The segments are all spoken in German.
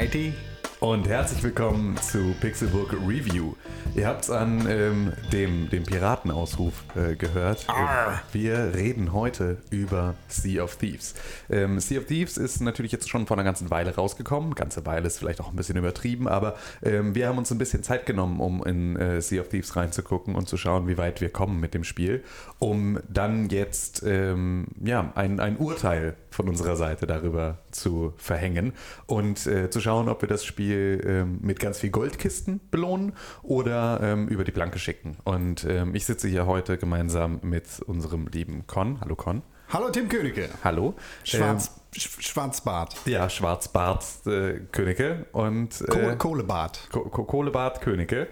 Hi, matey. Und herzlich willkommen zu Pixelbook Review. Ihr habt es an ähm, dem, dem Piratenausruf äh, gehört. Arr. Wir reden heute über Sea of Thieves. Ähm, sea of Thieves ist natürlich jetzt schon vor einer ganzen Weile rausgekommen. Ganze Weile ist vielleicht auch ein bisschen übertrieben, aber ähm, wir haben uns ein bisschen Zeit genommen, um in äh, Sea of Thieves reinzugucken und zu schauen, wie weit wir kommen mit dem Spiel, um dann jetzt ähm, ja, ein, ein Urteil von unserer Seite darüber zu verhängen und äh, zu schauen, ob wir das Spiel ähm, mit ganz viel Goldkisten belohnen oder ähm, über die Planke schicken. Und ähm, ich sitze hier heute gemeinsam mit unserem lieben Con. Hallo Con. Hallo, Tim Königke. Hallo. Schwarz, Sch- Schwarzbart. Ähm, ja, Schwarzbart äh, Königke und Kohle, äh, Kohlebart. Ko Ko Kohlebart Königke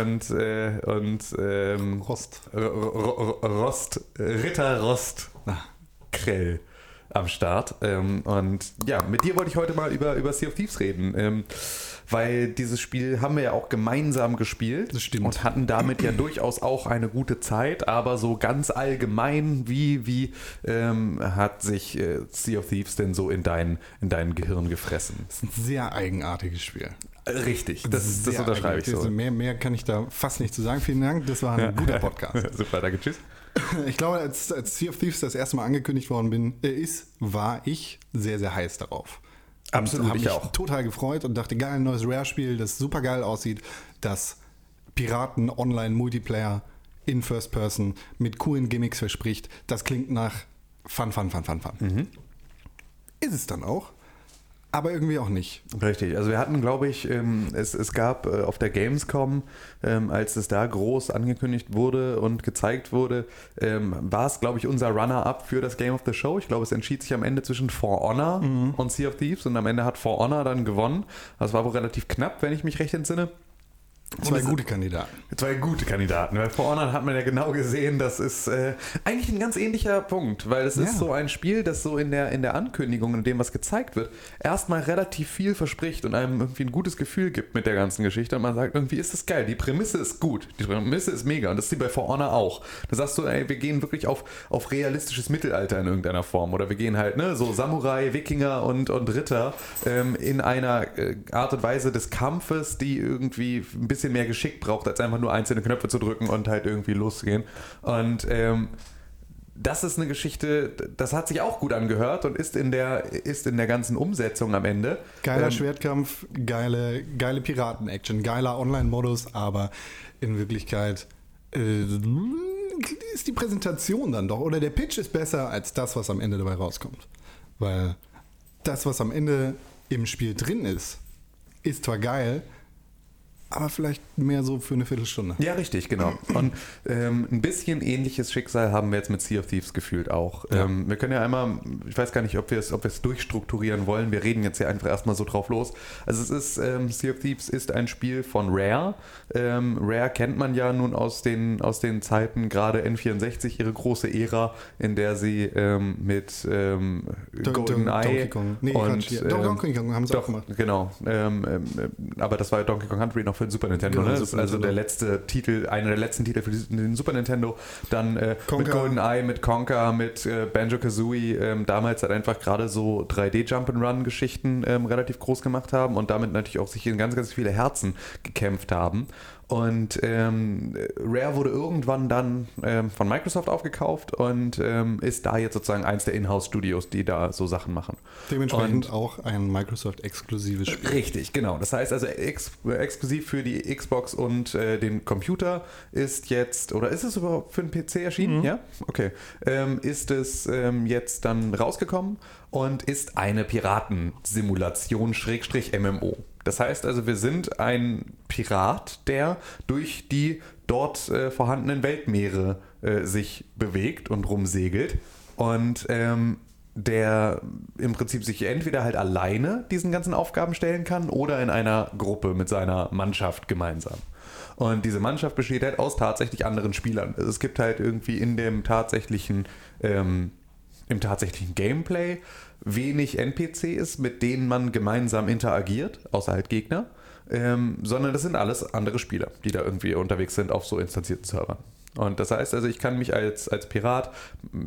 und, äh, und ähm, Rost. R R Rost, Ritter Rost Ah. Krell am Start. Ähm, und ja, mit dir wollte ich heute mal über, über Sea of Thieves reden. Weil dieses Spiel haben wir ja auch gemeinsam gespielt Das stimmt. und hatten damit ja durchaus auch eine gute Zeit, aber so ganz allgemein, wie, wie ähm, hat sich äh, Sea of Thieves denn so in dein, in dein Gehirn gefressen? Das ist ein sehr eigenartiges Spiel. Richtig, das, ist, das unterschreibe ich so. Mehr, mehr kann ich da fast nicht zu sagen. Vielen Dank, das war ein guter Podcast. Super, danke, tschüss. Ich glaube, als, als Sea of Thieves das erste Mal angekündigt worden bin, äh, ist, war ich sehr, sehr heiß darauf. Absolut, ich mich auch. total gefreut und dachte, geil, ein neues Rare-Spiel, das super geil aussieht, das Piraten-Online-Multiplayer in First Person mit coolen Gimmicks verspricht. Das klingt nach Fun, Fun, Fun, Fun, Fun. Mhm. Ist es dann auch, aber irgendwie auch nicht. Richtig, also wir hatten, glaube ich, ähm, es, es gab äh, auf der Gamescom, ähm, als es da groß angekündigt wurde und gezeigt wurde, ähm, war es, glaube ich, unser Runner-up für das Game of the Show. Ich glaube, es entschied sich am Ende zwischen For Honor und Sea of Thieves und am Ende hat For Honor dann gewonnen. Das war wohl relativ knapp, wenn ich mich recht entsinne. Zwei gute Kandidaten. Zwei gute Kandidaten, weil For Honor hat man ja genau gesehen, das ist äh, eigentlich ein ganz ähnlicher Punkt, weil es Ja. ist so ein Spiel, das so in der, in der Ankündigung, in dem was gezeigt wird, erstmal relativ viel verspricht und einem irgendwie ein gutes Gefühl gibt mit der ganzen Geschichte und man sagt, irgendwie ist das geil, die Prämisse ist gut, die Prämisse ist mega und das ist wie bei For Honor auch. Da sagst du, ey, wir gehen wirklich auf, auf realistisches Mittelalter in irgendeiner Form oder wir gehen halt, ne, so Samurai, Wikinger und, und Ritter ähm, in einer äh, Art und Weise des Kampfes, die irgendwie ein bisschen mehr Geschick braucht, als einfach nur einzelne Knöpfe zu drücken und halt irgendwie losgehen. Und ähm, das ist eine Geschichte, das hat sich auch gut angehört und ist in der, ist in der ganzen Umsetzung am Ende. Geiler ähm, Schwertkampf, geile, geile Piraten-Action, geiler Online-Modus, aber in Wirklichkeit äh, ist die Präsentation dann doch, oder der Pitch ist besser als das, was am Ende dabei rauskommt. Weil das, was am Ende im Spiel drin ist, ist zwar geil, aber vielleicht mehr so für eine Viertelstunde. Ja, richtig, genau. Und ähm, ein bisschen ähnliches Schicksal haben wir jetzt mit Sea of Thieves gefühlt auch. Ja. Ähm, wir können ja einmal, ich weiß gar nicht, ob wir es ob wir es durchstrukturieren wollen. Wir reden jetzt hier einfach erstmal so drauf los. Also es ist, ähm, Sea of Thieves ist ein Spiel von Rare. Ähm, Rare kennt man ja nun aus den, aus den Zeiten, gerade N64, ihre große Ära, in der sie ähm, mit ähm, Don- Don- GoldenEye Donkey Kong. Nee, und. Doch, ähm, Donkey Kong haben sie auch doch, gemacht. Genau. Aber das war Donkey Kong Country noch für den Super Nintendo. Genau, ne? Das ist Super also der Nintendo. letzte Titel, einer der letzten Titel für den Super Nintendo. Dann äh, mit. GoldenEye, mit Conker, mit äh, Banjo Kazooie. Ähm, damals halt einfach gerade so 3D Jump'n'Run-Geschichten ähm, relativ groß gemacht haben und damit natürlich auch sich in ganz, ganz viele Herzen gekämpft haben. Und ähm, Rare wurde irgendwann dann ähm, von Microsoft aufgekauft und ähm, ist da jetzt sozusagen eins der Inhouse-Studios, die da so Sachen machen. Dementsprechend auch ein Microsoft-exklusives Spiel. Richtig, genau. Das heißt also ex exklusiv für die Xbox und äh, den Computer ist jetzt, oder ist es überhaupt für den PC erschienen? Ja? Okay. Ähm, ist es ähm, jetzt dann rausgekommen und ist eine Piratensimulation Schrägstrich MMO. Das heißt also, wir sind ein Pirat, der durch die dort äh, vorhandenen Weltmeere äh, sich bewegt und rumsegelt. Und ähm, der im Prinzip sich entweder halt alleine diesen ganzen Aufgaben stellen kann oder in einer Gruppe mit seiner Mannschaft gemeinsam. Und diese Mannschaft besteht halt aus tatsächlich anderen Spielern. Es gibt halt irgendwie in dem tatsächlichen, ähm, im tatsächlichen Gameplay wenig NPCs, mit denen man gemeinsam interagiert, außer halt Gegner, ähm, sondern das sind alles andere Spieler, die da irgendwie unterwegs sind auf so instanzierten Servern. Und das heißt also, ich kann mich als, als Pirat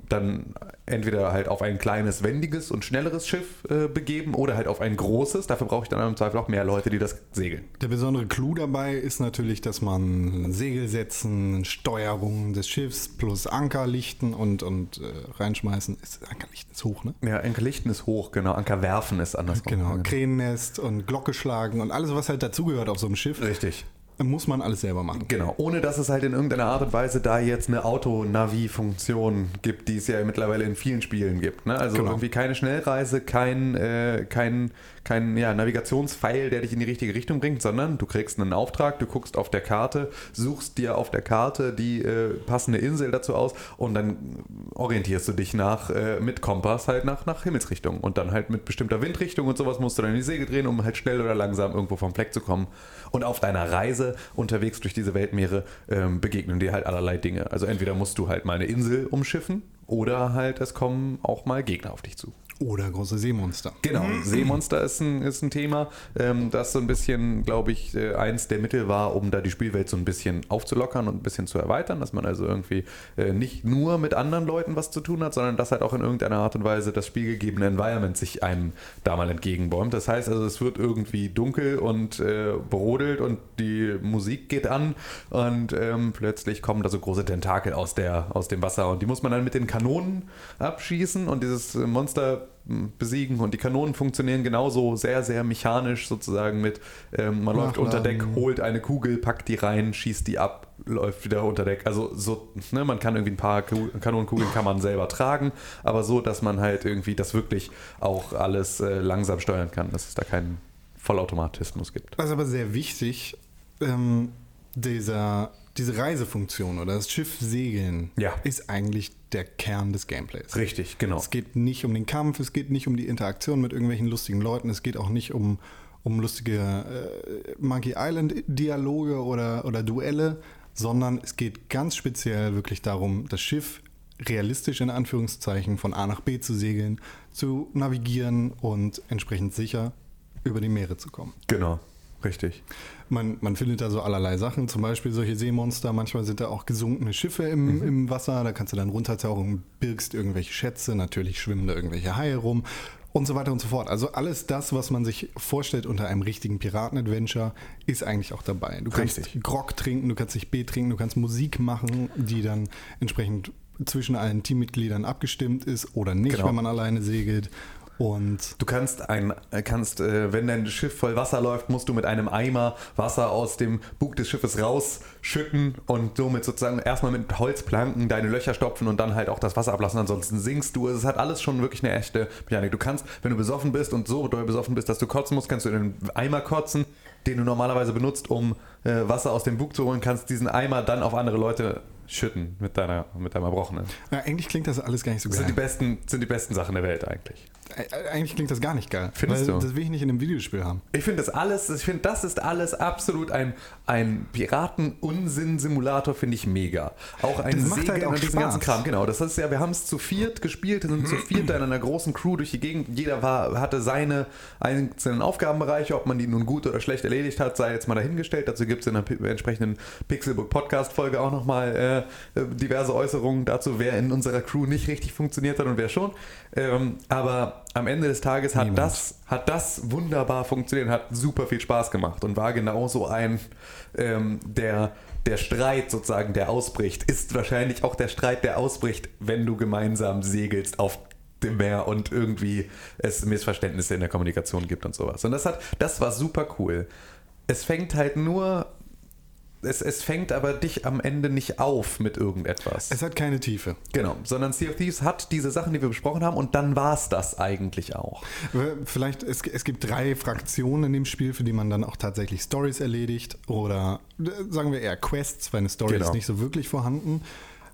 dann entweder halt auf ein kleines, wendiges und schnelleres Schiff äh, begeben oder halt auf ein großes. Dafür brauche ich dann im Zweifel auch mehr Leute, die das segeln. Der besondere Clou dabei ist natürlich, dass man Segel setzen, Steuerung des Schiffs plus Anker lichten und, und äh, reinschmeißen. Ist, Ankerlichten ist hoch, ne? Ja, Ankerlichten ist hoch, genau. Anker werfen ist anders. Genau, Krähennest und Glocke schlagen und alles, was halt dazugehört auf so einem Schiff. Richtig muss man alles selber machen. Genau, ohne dass es halt in irgendeiner Art und Weise da jetzt eine Auto-Navi-Funktion gibt, die es ja mittlerweile in vielen Spielen gibt. Ne? Also genau. irgendwie keine Schnellreise, kein, äh, kein kein ja, Navigationspfeil, der dich in die richtige Richtung bringt, sondern du kriegst einen Auftrag, du guckst auf der Karte, suchst dir auf der Karte die äh, passende Insel dazu aus und dann orientierst du dich nach äh, mit Kompass halt nach, nach Himmelsrichtung und dann halt mit bestimmter Windrichtung und sowas musst du dann in die Segel drehen, um halt schnell oder langsam irgendwo vom Fleck zu kommen. Und auf deiner Reise unterwegs durch diese Weltmeere ähm, begegnen dir halt allerlei Dinge. Also entweder musst du halt mal eine Insel umschiffen oder halt es kommen auch mal Gegner auf dich zu. Oder große Seemonster. Genau, Seemonster ist ein, ist ein Thema, ähm, das so ein bisschen, glaube ich, äh, eins der Mittel war, um da die Spielwelt so ein bisschen aufzulockern und ein bisschen zu erweitern, dass man also irgendwie äh, nicht nur mit anderen Leuten was zu tun hat, sondern dass halt auch in irgendeiner Art und Weise das spielgegebene Environment sich einem da mal entgegenbäumt. Das heißt also, es wird irgendwie dunkel und äh, brodelt und die Musik geht an und ähm, plötzlich kommen da so große Tentakel aus, der, aus dem Wasser und die muss man dann mit den Kanonen abschießen und dieses Monster besiegen und die Kanonen funktionieren genauso sehr, sehr mechanisch sozusagen mit, ähm, man läuft unter Deck, holt eine Kugel, packt die rein, schießt die ab, läuft wieder unter Deck. Also so, ne, man kann irgendwie ein paar Kanonenkugeln kann man selber tragen, aber so, dass man halt irgendwie das wirklich auch alles äh, langsam steuern kann, dass es da keinen Vollautomatismus gibt. Das ist aber sehr wichtig, ähm, dieser diese Reisefunktion oder das Schiff segeln ja. ist eigentlich der Kern des Gameplays. Richtig, genau. Es geht nicht um den Kampf, es geht nicht um die Interaktion mit irgendwelchen lustigen Leuten, es geht auch nicht um, um lustige äh, Monkey Island-Dialoge oder, oder Duelle, sondern es geht ganz speziell wirklich darum, das Schiff realistisch in Anführungszeichen von A nach B zu segeln, zu navigieren und entsprechend sicher über die Meere zu kommen. Genau. Richtig. Man, man findet da so allerlei Sachen, zum Beispiel solche Seemonster. Manchmal sind da auch gesunkene Schiffe im, mhm. im Wasser. Da kannst du dann runtertauchen, birgst irgendwelche Schätze. Natürlich schwimmen da irgendwelche Haie rum und so weiter und so fort. Also alles das, was man sich vorstellt unter einem richtigen Piraten-Adventure, ist eigentlich auch dabei. Du kannst Richtig. Grog trinken, du kannst dich B trinken, du kannst Musik machen, die dann entsprechend zwischen allen Teammitgliedern abgestimmt ist oder nicht, genau. wenn man alleine segelt. Und du kannst ein, kannst, äh, wenn dein Schiff voll Wasser läuft, musst du mit einem Eimer Wasser aus dem Bug des Schiffes rausschütten und somit sozusagen erstmal mit Holzplanken deine Löcher stopfen und dann halt auch das Wasser ablassen. Ansonsten sinkst du. Es hat alles schon wirklich eine echte Mechanik. Du kannst, wenn du besoffen bist und so doll besoffen bist, dass du kotzen musst, kannst du in den Eimer kotzen, den du normalerweise benutzt, um äh, Wasser aus dem Bug zu holen, kannst diesen Eimer dann auf andere Leute schütten mit deiner, mit deinem Erbrochenen. Ja, eigentlich klingt das alles gar nicht so geil. Das sind die besten, sind die besten Sachen der Welt eigentlich. Eigentlich klingt das gar nicht geil. Findest du? Das will ich nicht in einem Videospiel haben. Ich finde das alles, ich finde, das ist alles absolut ein, ein Piraten-Unsinn-Simulator, finde ich mega. Auch ein das macht halt auch und diesen ganzen Kram, genau. Das ist ja, wir haben es zu viert gespielt, sind zu viert in einer großen Crew durch die Gegend. Jeder war, hatte seine einzelnen Aufgabenbereiche, ob man die nun gut oder schlecht erledigt hat, sei jetzt mal dahingestellt. Dazu gibt es in der entsprechenden Pixelbook Podcast-Folge auch nochmal äh, diverse Äußerungen dazu, wer in unserer Crew nicht richtig funktioniert hat und wer schon. Ähm, aber am Ende des Tages hat das, hat das wunderbar funktioniert, hat super viel Spaß gemacht und war genauso ein, ähm, der, der Streit sozusagen, der ausbricht, ist wahrscheinlich auch der Streit, der ausbricht, wenn du gemeinsam segelst auf dem Meer und irgendwie es Missverständnisse in der Kommunikation gibt und sowas. Und das hat, das war super cool. Es fängt halt nur es, es fängt aber dich am Ende nicht auf mit irgendetwas. Es hat keine Tiefe. Genau, sondern Sea of Thieves hat diese Sachen, die wir besprochen haben und dann war es das eigentlich auch. Vielleicht, es, es gibt drei Fraktionen in dem Spiel, für die man dann auch tatsächlich Stories erledigt oder sagen wir eher Quests, weil eine Story genau. ist nicht so wirklich vorhanden.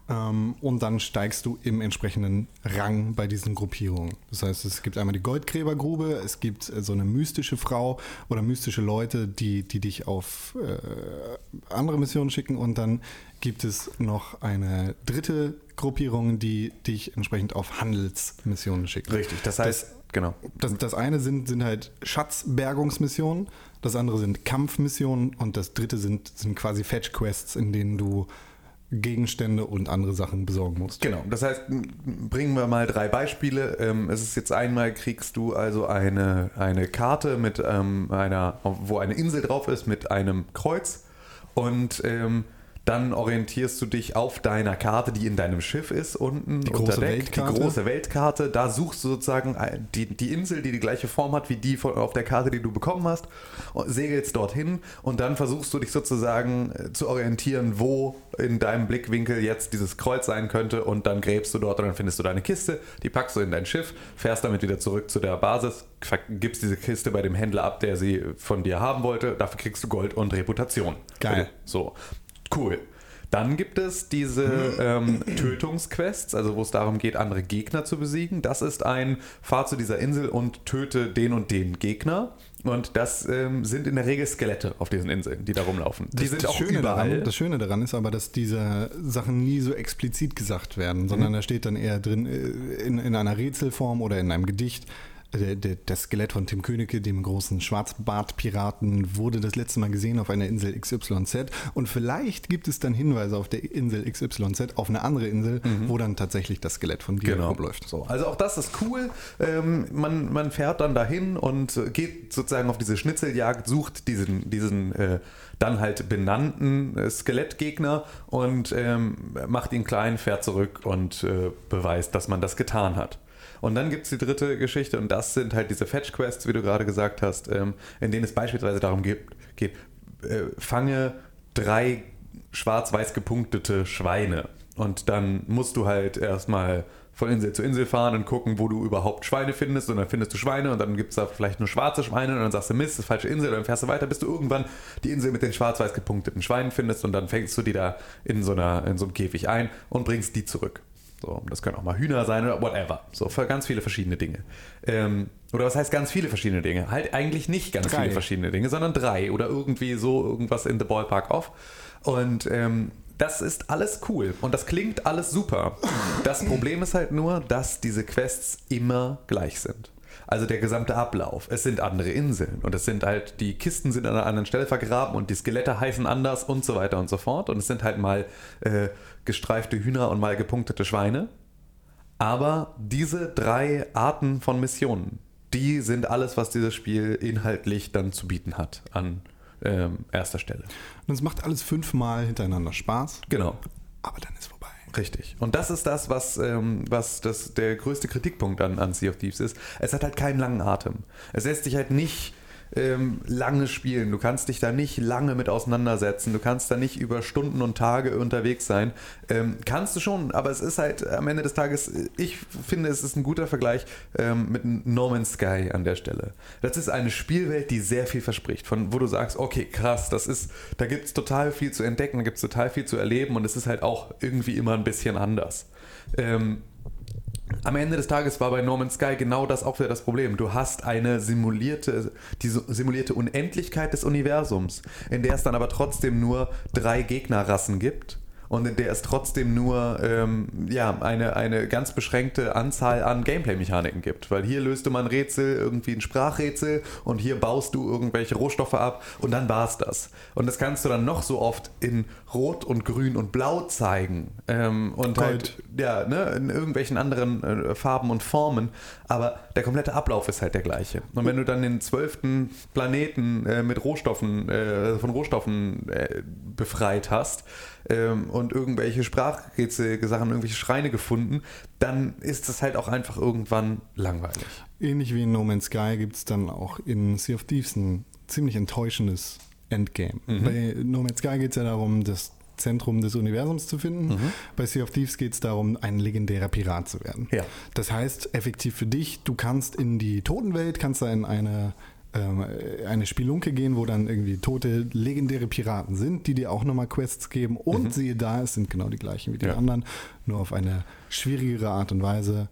Ähm, und dann steigst du im entsprechenden Rang bei diesen Gruppierungen. Das heißt, es gibt einmal die Goldgräbergrube, es gibt äh, so eine mystische Frau oder mystische Leute, die, die dich auf äh, andere Missionen schicken und dann gibt es noch eine dritte Gruppierung, die dich entsprechend auf Handelsmissionen schickt. Richtig, das heißt, das, genau. Das, das eine sind, sind halt Schatzbergungsmissionen, das andere sind Kampfmissionen und das dritte sind, sind quasi Fetch-Quests, in denen du Gegenstände und andere Sachen besorgen musst. Genau, das heißt, bringen wir mal drei Beispiele. Ähm, es ist jetzt einmal, kriegst du also eine, eine Karte mit ähm, einer, wo eine Insel drauf ist mit einem Kreuz und ähm, dann orientierst du dich auf deiner Karte, die in deinem Schiff ist, unten Die unter große Deck, Weltkarte. die große Weltkarte. Da suchst du sozusagen ein- die, die Insel, die die gleiche Form hat wie die von, auf der Karte, die du bekommen hast, und segelst dorthin und dann versuchst du dich sozusagen äh, zu orientieren, wo in deinem Blickwinkel jetzt dieses Kreuz sein könnte und dann gräbst du dort und dann findest du deine Kiste, die packst du in dein Schiff, fährst damit wieder zurück zu der Basis, gibst diese Kiste bei dem Händler ab, der sie von dir haben wollte, dafür kriegst du Gold und Reputation. Geil. So, cool. Dann gibt es diese ähm, Tötungsquests, also wo es darum geht, andere Gegner zu besiegen. Das ist ein Fahr zu dieser Insel und töte den und den Gegner. Und das ähm, sind in der Regel Skelette auf diesen Inseln, die da rumlaufen. Die Das- sind das auch Schöne überall. Daran, das Schöne daran ist aber, dass diese Sachen nie so explizit gesagt werden, sondern da steht dann eher drin äh, in, in einer Rätselform oder in einem Gedicht. Äh, der- Das Skelett von Tim Königke, dem großen Schwarzbart-Piraten, wurde das letzte Mal gesehen auf einer Insel XYZ. Und vielleicht gibt es dann Hinweise auf der Insel XYZ auf eine andere Insel, wo dann tatsächlich das Skelett von dir Genau. rumläuft. So, also auch das ist cool. Ähm, man, man fährt dann dahin und geht sozusagen auf diese Schnitzeljagd, sucht diesen, diesen äh, dann halt benannten äh, Skelettgegner und ähm, macht ihn klein, fährt zurück und äh, beweist, dass man das getan hat. Und dann gibt es die dritte Geschichte und das sind halt diese Fetch-Quests, wie du gerade gesagt hast, ähm, in denen es beispielsweise darum geht, geht äh, fange drei schwarz-weiß gepunktete Schweine. Und dann musst du halt erstmal von Insel zu Insel fahren und gucken, wo du überhaupt Schweine findest. Und dann findest du Schweine und dann gibt es da vielleicht nur schwarze Schweine und dann sagst du, Mist, das ist falsche Insel. Und dann fährst du weiter, bis du irgendwann die Insel mit den schwarz-weiß gepunkteten Schweinen findest und dann fängst du die da in so, einer, in so einem Käfig ein und bringst die zurück. So, das können auch mal Hühner sein oder whatever. So, für ganz viele verschiedene Dinge. Ähm, oder was heißt ganz viele verschiedene Dinge? Halt eigentlich nicht ganz Drei. viele verschiedene Dinge, sondern drei oder irgendwie so irgendwas in the ballpark off. Und ähm, das ist alles cool und das klingt alles super. Das Problem ist halt nur, dass diese Quests immer gleich sind. Also der gesamte Ablauf. Es sind andere Inseln und es sind halt, die Kisten sind an einer anderen Stelle vergraben und die Skelette heißen anders und so weiter und so fort. Und es sind halt mal äh, gestreifte Hühner und mal gepunktete Schweine. Aber diese drei Arten von Missionen, die sind alles, was dieses Spiel inhaltlich dann zu bieten hat an ähm, erster Stelle. Und es macht alles fünfmal hintereinander Spaß, Genau. aber dann ist. Richtig. Und das ist das, was, ähm, was das, der größte Kritikpunkt an, an Sea of Thieves ist. Es hat halt keinen langen Atem. Es lässt sich halt nicht ähm, lange spielen. Du kannst dich da nicht lange mit auseinandersetzen. Du kannst da nicht über Stunden und Tage unterwegs sein. Ähm, kannst du schon, aber es ist halt am Ende des Tages, ich finde, es ist ein guter Vergleich ähm, mit No Man's Sky an der Stelle. Das ist eine Spielwelt, die sehr viel verspricht, von wo du sagst, okay, krass, das ist, da gibt es total viel zu entdecken, da gibt es total viel zu erleben und es ist halt auch irgendwie immer ein bisschen anders. Ähm, am Ende des Tages war bei No Man's Sky genau das auch wieder das Problem. Du hast eine simulierte, die so- simulierte Unendlichkeit des Universums, in der es dann aber trotzdem nur drei Gegnerrassen gibt und in der es trotzdem nur ähm, ja, eine, eine ganz beschränkte Anzahl an Gameplay-Mechaniken gibt. Weil hier löst du mal ein Rätsel, irgendwie ein Sprachrätsel und hier baust du irgendwelche Rohstoffe ab und dann war's das. Und das kannst du dann noch so oft in Rot und Grün und Blau zeigen. Ähm, und Gold. halt ja, ne, in irgendwelchen anderen äh, Farben und Formen, aber der komplette Ablauf ist halt der gleiche. Und wenn du dann den zwölften Planeten äh, mit Rohstoffen, äh, von Rohstoffen äh, befreit hast ähm, und irgendwelche Sprachrätsel-Sachen, irgendwelche Schreine gefunden, dann ist das halt auch einfach irgendwann langweilig. Ähnlich wie in No Man's Sky gibt es dann auch in Sea of Thieves ein ziemlich enttäuschendes Endgame. Mhm. Bei No Man's Sky geht es ja darum, das Zentrum des Universums zu finden. Mhm. Bei Sea of Thieves geht es darum, ein legendärer Pirat zu werden. Ja. Das heißt, effektiv für dich, du kannst in die Totenwelt, kannst da in eine, ähm, eine Spielunke gehen, wo dann irgendwie tote, legendäre Piraten sind, die dir auch nochmal Quests geben. Und siehe da, es sind genau die gleichen wie die Mhm. Ja. anderen, nur auf eine schwierigere Art und Weise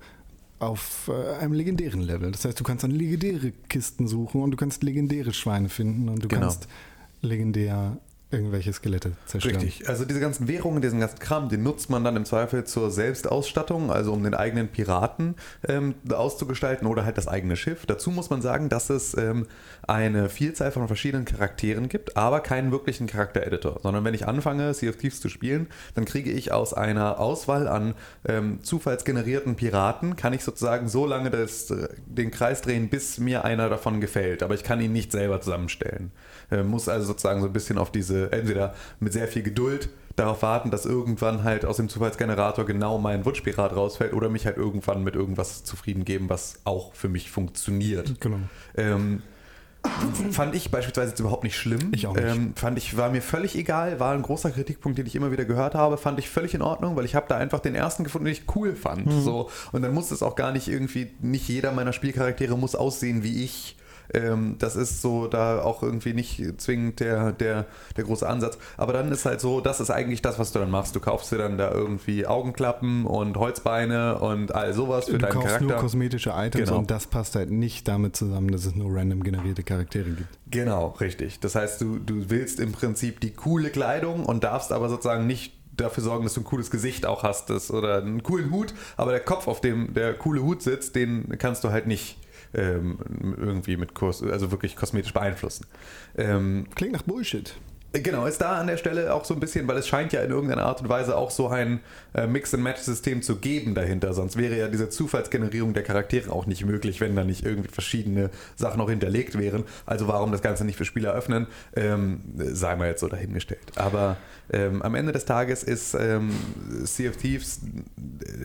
auf äh, einem legendären Level. Das heißt, du kannst dann legendäre Kisten suchen und du kannst legendäre Schweine finden und du Genau. kannst legendär irgendwelche Skelette zerstören. Richtig. Also diese ganzen Währungen, diesen ganzen Kram, den nutzt man dann im Zweifel zur Selbstausstattung, also um den eigenen Piraten ähm, auszugestalten oder halt das eigene Schiff. Dazu muss man sagen, dass es ähm, eine Vielzahl von verschiedenen Charakteren gibt, aber keinen wirklichen Charakter-Editor, sondern wenn ich anfange, Sea of Thieves zu spielen, dann kriege ich aus einer Auswahl an ähm, zufallsgenerierten Piraten, kann ich sozusagen so lange das, den Kreis drehen, bis mir einer davon gefällt, aber ich kann ihn nicht selber zusammenstellen. Äh, muss also sozusagen so ein bisschen auf diese, entweder mit sehr viel Geduld darauf warten, dass irgendwann halt aus dem Zufallsgenerator genau mein Wunschpirat rausfällt oder mich halt irgendwann mit irgendwas zufrieden geben, was auch für mich funktioniert. Genau. Ähm, fand ich beispielsweise jetzt überhaupt nicht schlimm. Ich auch nicht. Ähm, fand ich, war mir völlig egal, war ein großer Kritikpunkt, den ich immer wieder gehört habe, fand ich völlig in Ordnung, weil ich habe da einfach den ersten gefunden, den ich cool fand. Mhm. So. Und dann muss es auch gar nicht irgendwie, nicht jeder meiner Spielcharaktere muss aussehen wie ich. Ähm, das ist so da auch irgendwie nicht zwingend der, der, der große Ansatz. Aber dann ist halt so, das ist eigentlich das, was du dann machst. Du kaufst dir dann da irgendwie Augenklappen und Holzbeine und all sowas für Du deinen kaufst Charakter. nur kosmetische Items Genau. und das passt halt nicht damit zusammen, dass es nur random generierte Charaktere gibt. Genau, richtig. Das heißt, du, du willst im Prinzip die coole Kleidung und darfst aber sozusagen nicht dafür sorgen, dass du ein cooles Gesicht auch hast das, oder einen coolen Hut, aber der Kopf, auf dem der coole Hut sitzt, den kannst du halt nicht ähm, irgendwie mit Kurs, also wirklich kosmetisch beeinflussen. Ähm, Klingt nach Bullshit. Genau, ist da an der Stelle auch so ein bisschen, weil es scheint ja in irgendeiner Art und Weise auch so ein äh, Mix-and-Match-System zu geben dahinter. Sonst wäre ja diese Zufallsgenerierung der Charaktere auch nicht möglich, wenn da nicht irgendwie verschiedene Sachen auch hinterlegt wären. Also warum das Ganze nicht für Spieler öffnen, ähm, sei mal jetzt so dahingestellt. Aber ähm, am Ende des Tages ist ähm, Sea of Thieves äh,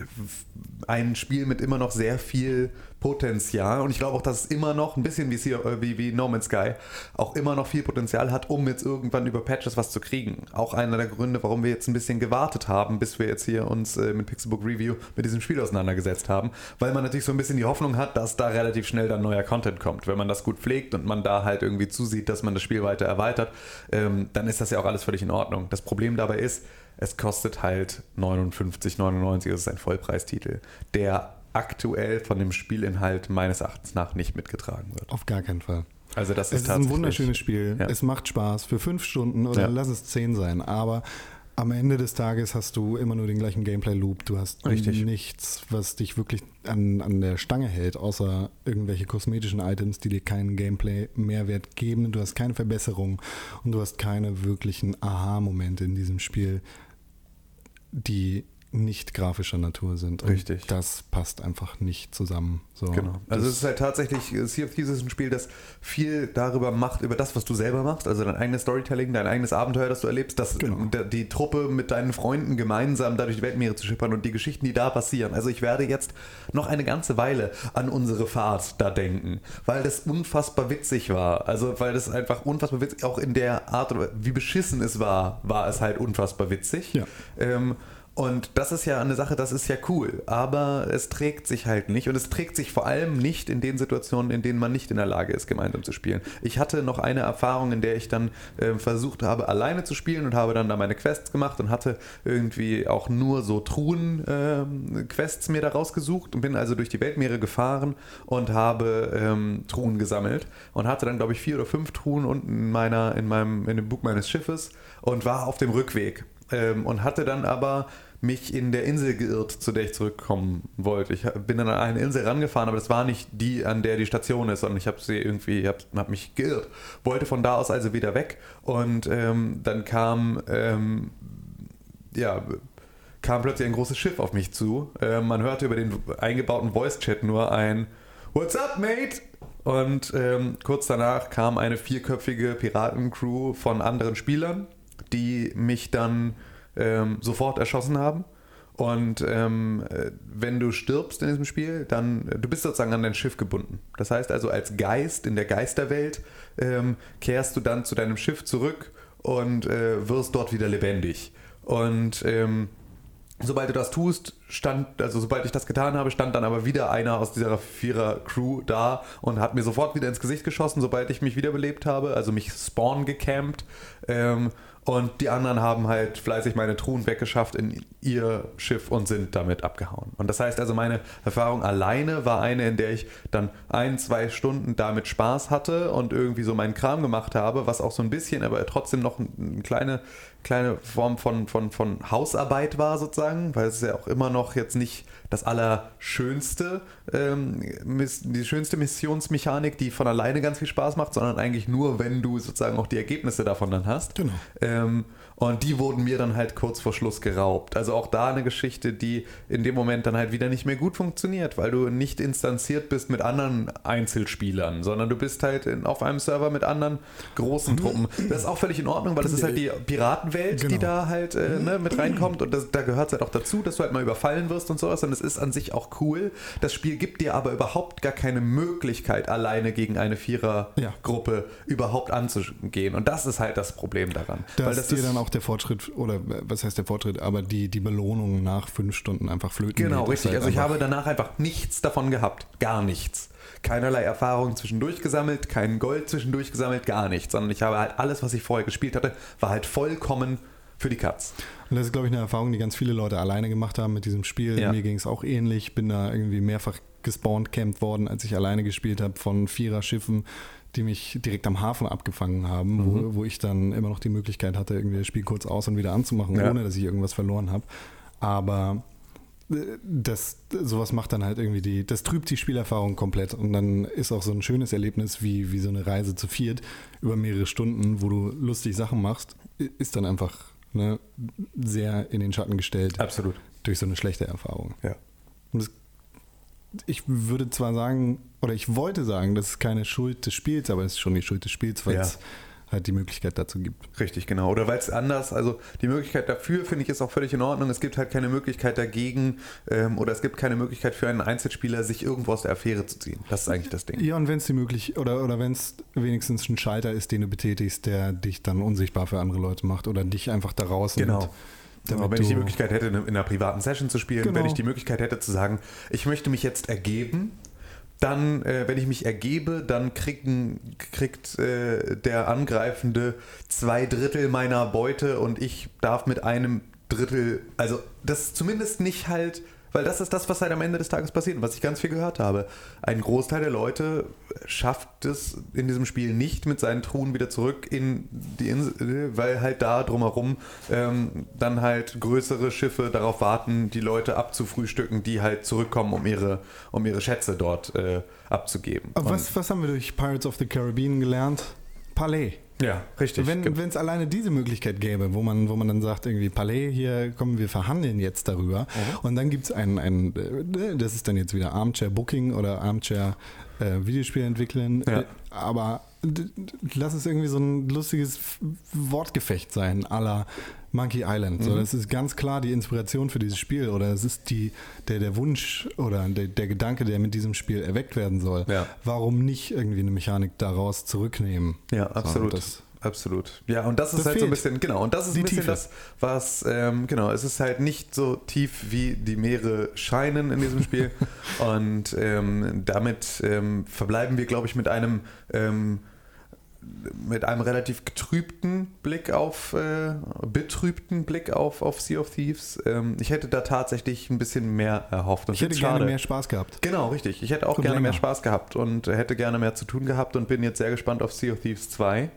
ein Spiel mit immer noch sehr viel Potenzial und ich glaube auch, dass es immer noch ein bisschen wie, sea, äh, wie, wie No Man's Sky auch immer noch viel Potenzial hat, um jetzt irgendwann über Patches was zu kriegen. Auch einer der Gründe, warum wir jetzt ein bisschen gewartet haben, bis wir jetzt hier uns äh, mit Pixelbook Review mit diesem Spiel auseinandergesetzt haben, weil man natürlich so ein bisschen die Hoffnung hat, dass da relativ schnell dann neuer Content kommt. Wenn man das gut pflegt und man da halt irgendwie zusieht, dass man das Spiel weiter erweitert, ähm, dann ist das ja auch alles völlig in Ordnung. Das Problem dabei ist, es kostet halt 59,99, das ist ein Vollpreistitel, der aktuell von dem Spielinhalt meines Erachtens nach nicht mitgetragen wird. Auf gar keinen Fall. Also das Es ist ist ein wunderschönes Spiel. Ja. Es macht Spaß für fünf Stunden oder Ja. lass es zehn sein. Aber am Ende des Tages hast du immer nur den gleichen Gameplay-Loop. Du hast Richtig. nichts, was dich wirklich an, an der Stange hält, außer irgendwelche kosmetischen Items, die dir keinen Gameplay-Mehrwert geben. Du hast keine Verbesserung und du hast keine wirklichen Aha-Momente in diesem Spiel, die nicht grafischer Natur sind. Und Richtig. Das passt einfach nicht zusammen. So, Genau. Also es ist halt tatsächlich, Sea of Thieves ist ein Spiel, das viel darüber macht, über das, was du selber machst, also dein eigenes Storytelling, dein eigenes Abenteuer, das du erlebst, das, Genau. der- die Truppe mit deinen Freunden gemeinsam dadurch die Weltmeere zu schippern und die Geschichten, die da passieren. Also ich werde jetzt noch eine ganze Weile an unsere Fahrt da denken, weil das unfassbar witzig war. Also weil das einfach unfassbar witzig, auch in der Art, wie beschissen es war, war es halt unfassbar witzig. Ja. Ähm, und das ist ja eine Sache, das ist ja cool, aber es trägt sich halt nicht. Und es trägt sich vor allem nicht in den Situationen, in denen man nicht in der Lage ist, gemeinsam zu spielen. Ich hatte noch eine Erfahrung, in der ich dann äh, versucht habe, alleine zu spielen und habe dann da meine Quests gemacht und hatte irgendwie auch nur so Truhen-Quests mir da rausgesucht und bin also durch die Weltmeere gefahren und habe ähm, Truhen gesammelt und hatte dann, glaube ich, vier oder fünf Truhen unten in, meiner, in, meinem, in dem Bug meines Schiffes und war auf dem Rückweg ähm, und hatte dann aber mich in der Insel geirrt, zu der ich zurückkommen wollte. Ich bin dann an eine Insel rangefahren, aber das war nicht die, an der die Station ist, sondern ich habe sie irgendwie, habe hab mich geirrt. Wollte von da aus also wieder weg und ähm, dann kam, ähm, ja, kam plötzlich ein großes Schiff auf mich zu. Äh, man hörte über den eingebauten Voice-Chat nur ein What's up, mate? Und ähm, kurz danach kam eine vierköpfige Piratencrew von anderen Spielern, die mich dann ähm, sofort erschossen haben. Und ähm, äh, wenn du stirbst in diesem Spiel, dann du bist sozusagen an dein Schiff gebunden. Das heißt also als Geist in der Geisterwelt ähm, kehrst du dann zu deinem Schiff zurück und äh, wirst dort wieder lebendig. Und ähm, sobald du das tust, stand, also sobald ich das getan habe, stand dann aber wieder einer aus dieser Vierer-Crew da und hat mir sofort wieder ins Gesicht geschossen, sobald ich mich wiederbelebt habe, also mich spawn gecampt. Ähm, und die anderen haben halt fleißig meine Truhen weggeschafft in ihr Schiff und sind damit abgehauen. Und das heißt also, meine Erfahrung alleine war eine, in der ich dann ein, zwei Stunden damit Spaß hatte und irgendwie so meinen Kram gemacht habe, was auch so ein bisschen, aber trotzdem noch eine kleine, kleine Form von, von, von Hausarbeit war sozusagen, weil es ja auch immer noch jetzt nicht das allerschönste, ähm, die schönste Missionsmechanik, die von alleine ganz viel Spaß macht, sondern eigentlich nur, wenn du sozusagen auch die Ergebnisse davon dann hast. Genau. Ähm, und die wurden mir dann halt kurz vor Schluss geraubt. Also auch da eine Geschichte, die in dem Moment dann halt wieder nicht mehr gut funktioniert, weil du nicht instanziert bist mit anderen Einzelspielern, sondern du bist halt in, auf einem Server mit anderen großen Truppen. Das ist auch völlig in Ordnung, weil das ist halt die Piratenwelt, genau. die da halt äh, ne, mit reinkommt und das, da gehört es halt auch dazu, dass du halt mal überfallen wirst und sowas und es ist an sich auch cool. Das Spiel gibt dir aber überhaupt gar keine Möglichkeit, alleine gegen eine Vierergruppe ja. überhaupt anzugehen und das ist halt das Problem daran. Das weil das dir dann auch der Fortschritt, oder was heißt der Fortschritt, aber die, die Belohnung nach fünf Stunden einfach flöten. Genau, richtig. Halt also ich habe danach einfach nichts davon gehabt. Gar nichts. Keinerlei Erfahrung zwischendurch gesammelt, kein Gold zwischendurch gesammelt, gar nichts. Sondern ich habe halt alles, was ich vorher gespielt hatte, war halt vollkommen für die Katz. Und das ist, glaube ich, eine Erfahrung, die ganz viele Leute alleine gemacht haben mit diesem Spiel. Ja. Mir ging es auch ähnlich. Bin da irgendwie mehrfach gespawnt campt worden, als ich alleine gespielt habe von vierer Schiffen die mich direkt am Hafen abgefangen haben, mhm. wo, wo ich dann immer noch die Möglichkeit hatte, irgendwie das Spiel kurz aus und wieder anzumachen, ja. ohne dass ich irgendwas verloren habe. Aber das, sowas macht dann halt irgendwie die, das trübt die Spielerfahrung komplett und dann ist auch so ein schönes Erlebnis wie, wie so eine Reise zu viert über mehrere Stunden, wo du lustig Sachen machst, ist dann einfach ne, sehr in den Schatten gestellt. Absolut. Durch so eine schlechte Erfahrung. Ja. Und das ich würde zwar sagen, oder ich wollte sagen, das ist keine Schuld des Spiels, aber es ist schon die Schuld des Spiels, weil es halt die Möglichkeit dazu gibt. Richtig, genau. Oder weil es anders, also die Möglichkeit dafür finde ich ist auch völlig in Ordnung. Es gibt halt keine Möglichkeit dagegen ähm, oder es gibt keine Möglichkeit für einen Einzelspieler, sich irgendwo aus der Affäre zu ziehen. Das ist eigentlich das Ding. Ja, und wenn es die möglich oder, oder wenn es wenigstens ein Schalter ist, den du betätigst, der dich dann unsichtbar für andere Leute macht oder dich einfach daraus genau. Genau, wenn ich die Möglichkeit hätte, in einer privaten Session zu spielen, genau. wenn ich die Möglichkeit hätte zu sagen, ich möchte mich jetzt ergeben, dann, äh, wenn ich mich ergebe, dann kriegen, kriegt äh, der Angreifende zwei Drittel meiner Beute und ich darf mit einem Drittel, also das zumindest nicht halt weil das ist das, was halt am Ende des Tages passiert und was ich ganz viel gehört habe. Ein Großteil der Leute schafft es in diesem Spiel nicht mit seinen Truhen wieder zurück in die Insel, weil halt da drumherum ähm, dann halt größere Schiffe darauf warten, die Leute abzufrühstücken, die halt zurückkommen, um ihre, um ihre Schätze dort äh, abzugeben. Was, was haben wir durch Pirates of the Caribbean gelernt? Palais. Ja, richtig. Wenn es alleine diese Möglichkeit gäbe, wo man, wo man dann sagt, irgendwie, Palais, hier kommen wir verhandeln jetzt darüber. Mhm. Und dann gibt es ein, ein, äh, das ist dann jetzt wieder Armchair Booking oder Armchair äh, Videospiel entwickeln. Ja. Äh, aber lass es irgendwie so ein lustiges Wortgefecht sein, aller Monkey Island. So, mhm. das ist ganz klar die Inspiration für dieses Spiel oder es ist die, der, der Wunsch oder der, der Gedanke, der mit diesem Spiel erweckt werden soll. Ja. Warum nicht irgendwie eine Mechanik daraus zurücknehmen? Ja, absolut. So, Absolut. Ja, und das ist das halt fehlt. so ein bisschen, genau, und das ist die ein bisschen Tiefe. das, was, ähm, genau, es ist halt nicht so tief, wie die Meere scheinen in diesem Spiel. und ähm, damit ähm, verbleiben wir, glaube ich, mit einem ähm, mit einem relativ getrübten Blick auf, äh, betrübten Blick auf, auf Sea of Thieves. Ähm, ich hätte da tatsächlich ein bisschen mehr erhofft. Und ich hätte gerne mehr Spaß gehabt. Genau, richtig. Ich hätte auch und gerne länger. mehr Spaß gehabt und hätte gerne mehr zu tun gehabt und bin jetzt sehr gespannt auf Sea of Thieves 2.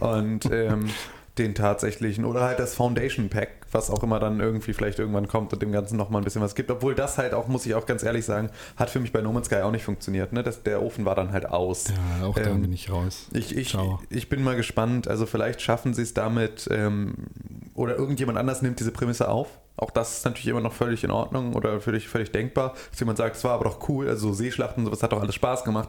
Und ähm, den tatsächlichen oder halt das Foundation Pack, was auch immer dann irgendwie vielleicht irgendwann kommt und dem Ganzen nochmal ein bisschen was gibt. Obwohl das halt auch, muss ich auch ganz ehrlich sagen, hat für mich bei No Man's Sky auch nicht funktioniert. Ne? Das, der Ofen war dann halt aus. Ja, auch da ähm, bin ich raus. Ich, ich, ich bin mal gespannt. Also vielleicht schaffen sie es damit ähm, oder irgendjemand anders nimmt diese Prämisse auf. Auch das ist natürlich immer noch völlig in Ordnung oder völlig, völlig denkbar. Dass jemand sagt, es war aber doch cool, also Seeschlachten und sowas hat doch alles Spaß gemacht.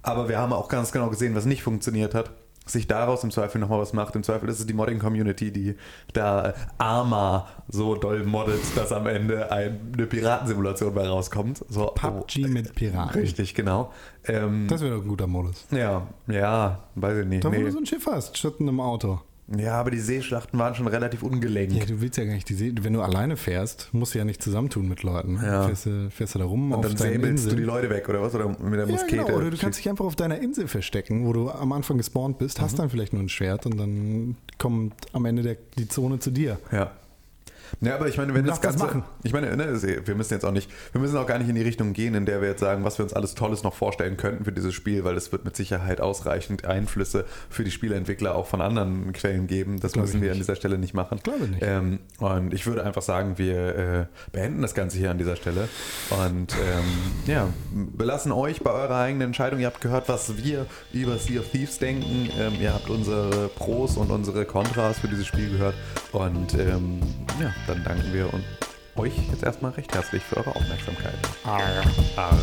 Aber wir haben auch ganz genau gesehen, was nicht funktioniert hat sich daraus im Zweifel nochmal was macht. Im Zweifel ist es die Modding-Community, die da Arma so doll moddet, dass am Ende eine Piratensimulation bei rauskommt. So, PUBG oh, mit Piraten. Richtig, genau. Ähm, das wäre doch ein guter Modus. Ja, ja, weiß ich nicht. Da, wo nee. du so ein Schiff hast, statt einem Auto. Ja, aber die Seeschlachten waren schon relativ ungelenkt. Ja, du willst ja gar nicht die See. Wenn du alleine fährst, musst du ja nicht zusammentun mit Leuten. Ja. Fährst, du, fährst du da rum und auf dann säbelst Insel. du die Leute weg, oder was? Oder mit der ja, Muskete. genau. Oder du kannst dich einfach auf deiner Insel verstecken, wo du am Anfang gespawnt bist, Mhm. hast dann vielleicht nur ein Schwert und dann kommt am Ende der, die Zone zu dir. Ja. Ja, aber ich meine, wenn das darfst das Ganze. machen. Ich meine, ne, wir müssen jetzt auch nicht, wir müssen auch gar nicht in die Richtung gehen, in der wir jetzt sagen, was wir uns alles Tolles noch vorstellen könnten für dieses Spiel, weil es wird mit Sicherheit ausreichend Einflüsse für die Spieleentwickler auch von anderen Quellen geben. Das Glaube müssen ich wir an nicht. dieser Stelle nicht machen. Glaube nicht. Ähm, und ich würde einfach sagen, wir äh, beenden das Ganze hier an dieser Stelle und ähm, ja, belassen euch bei eurer eigenen Entscheidung. Ihr habt gehört, was wir über Sea of Thieves denken. Ähm, ihr habt unsere Pros und unsere Kontras für dieses Spiel gehört und ähm, ja, dann danken wir und euch jetzt erstmal recht herzlich für eure Aufmerksamkeit. Ah, Arr.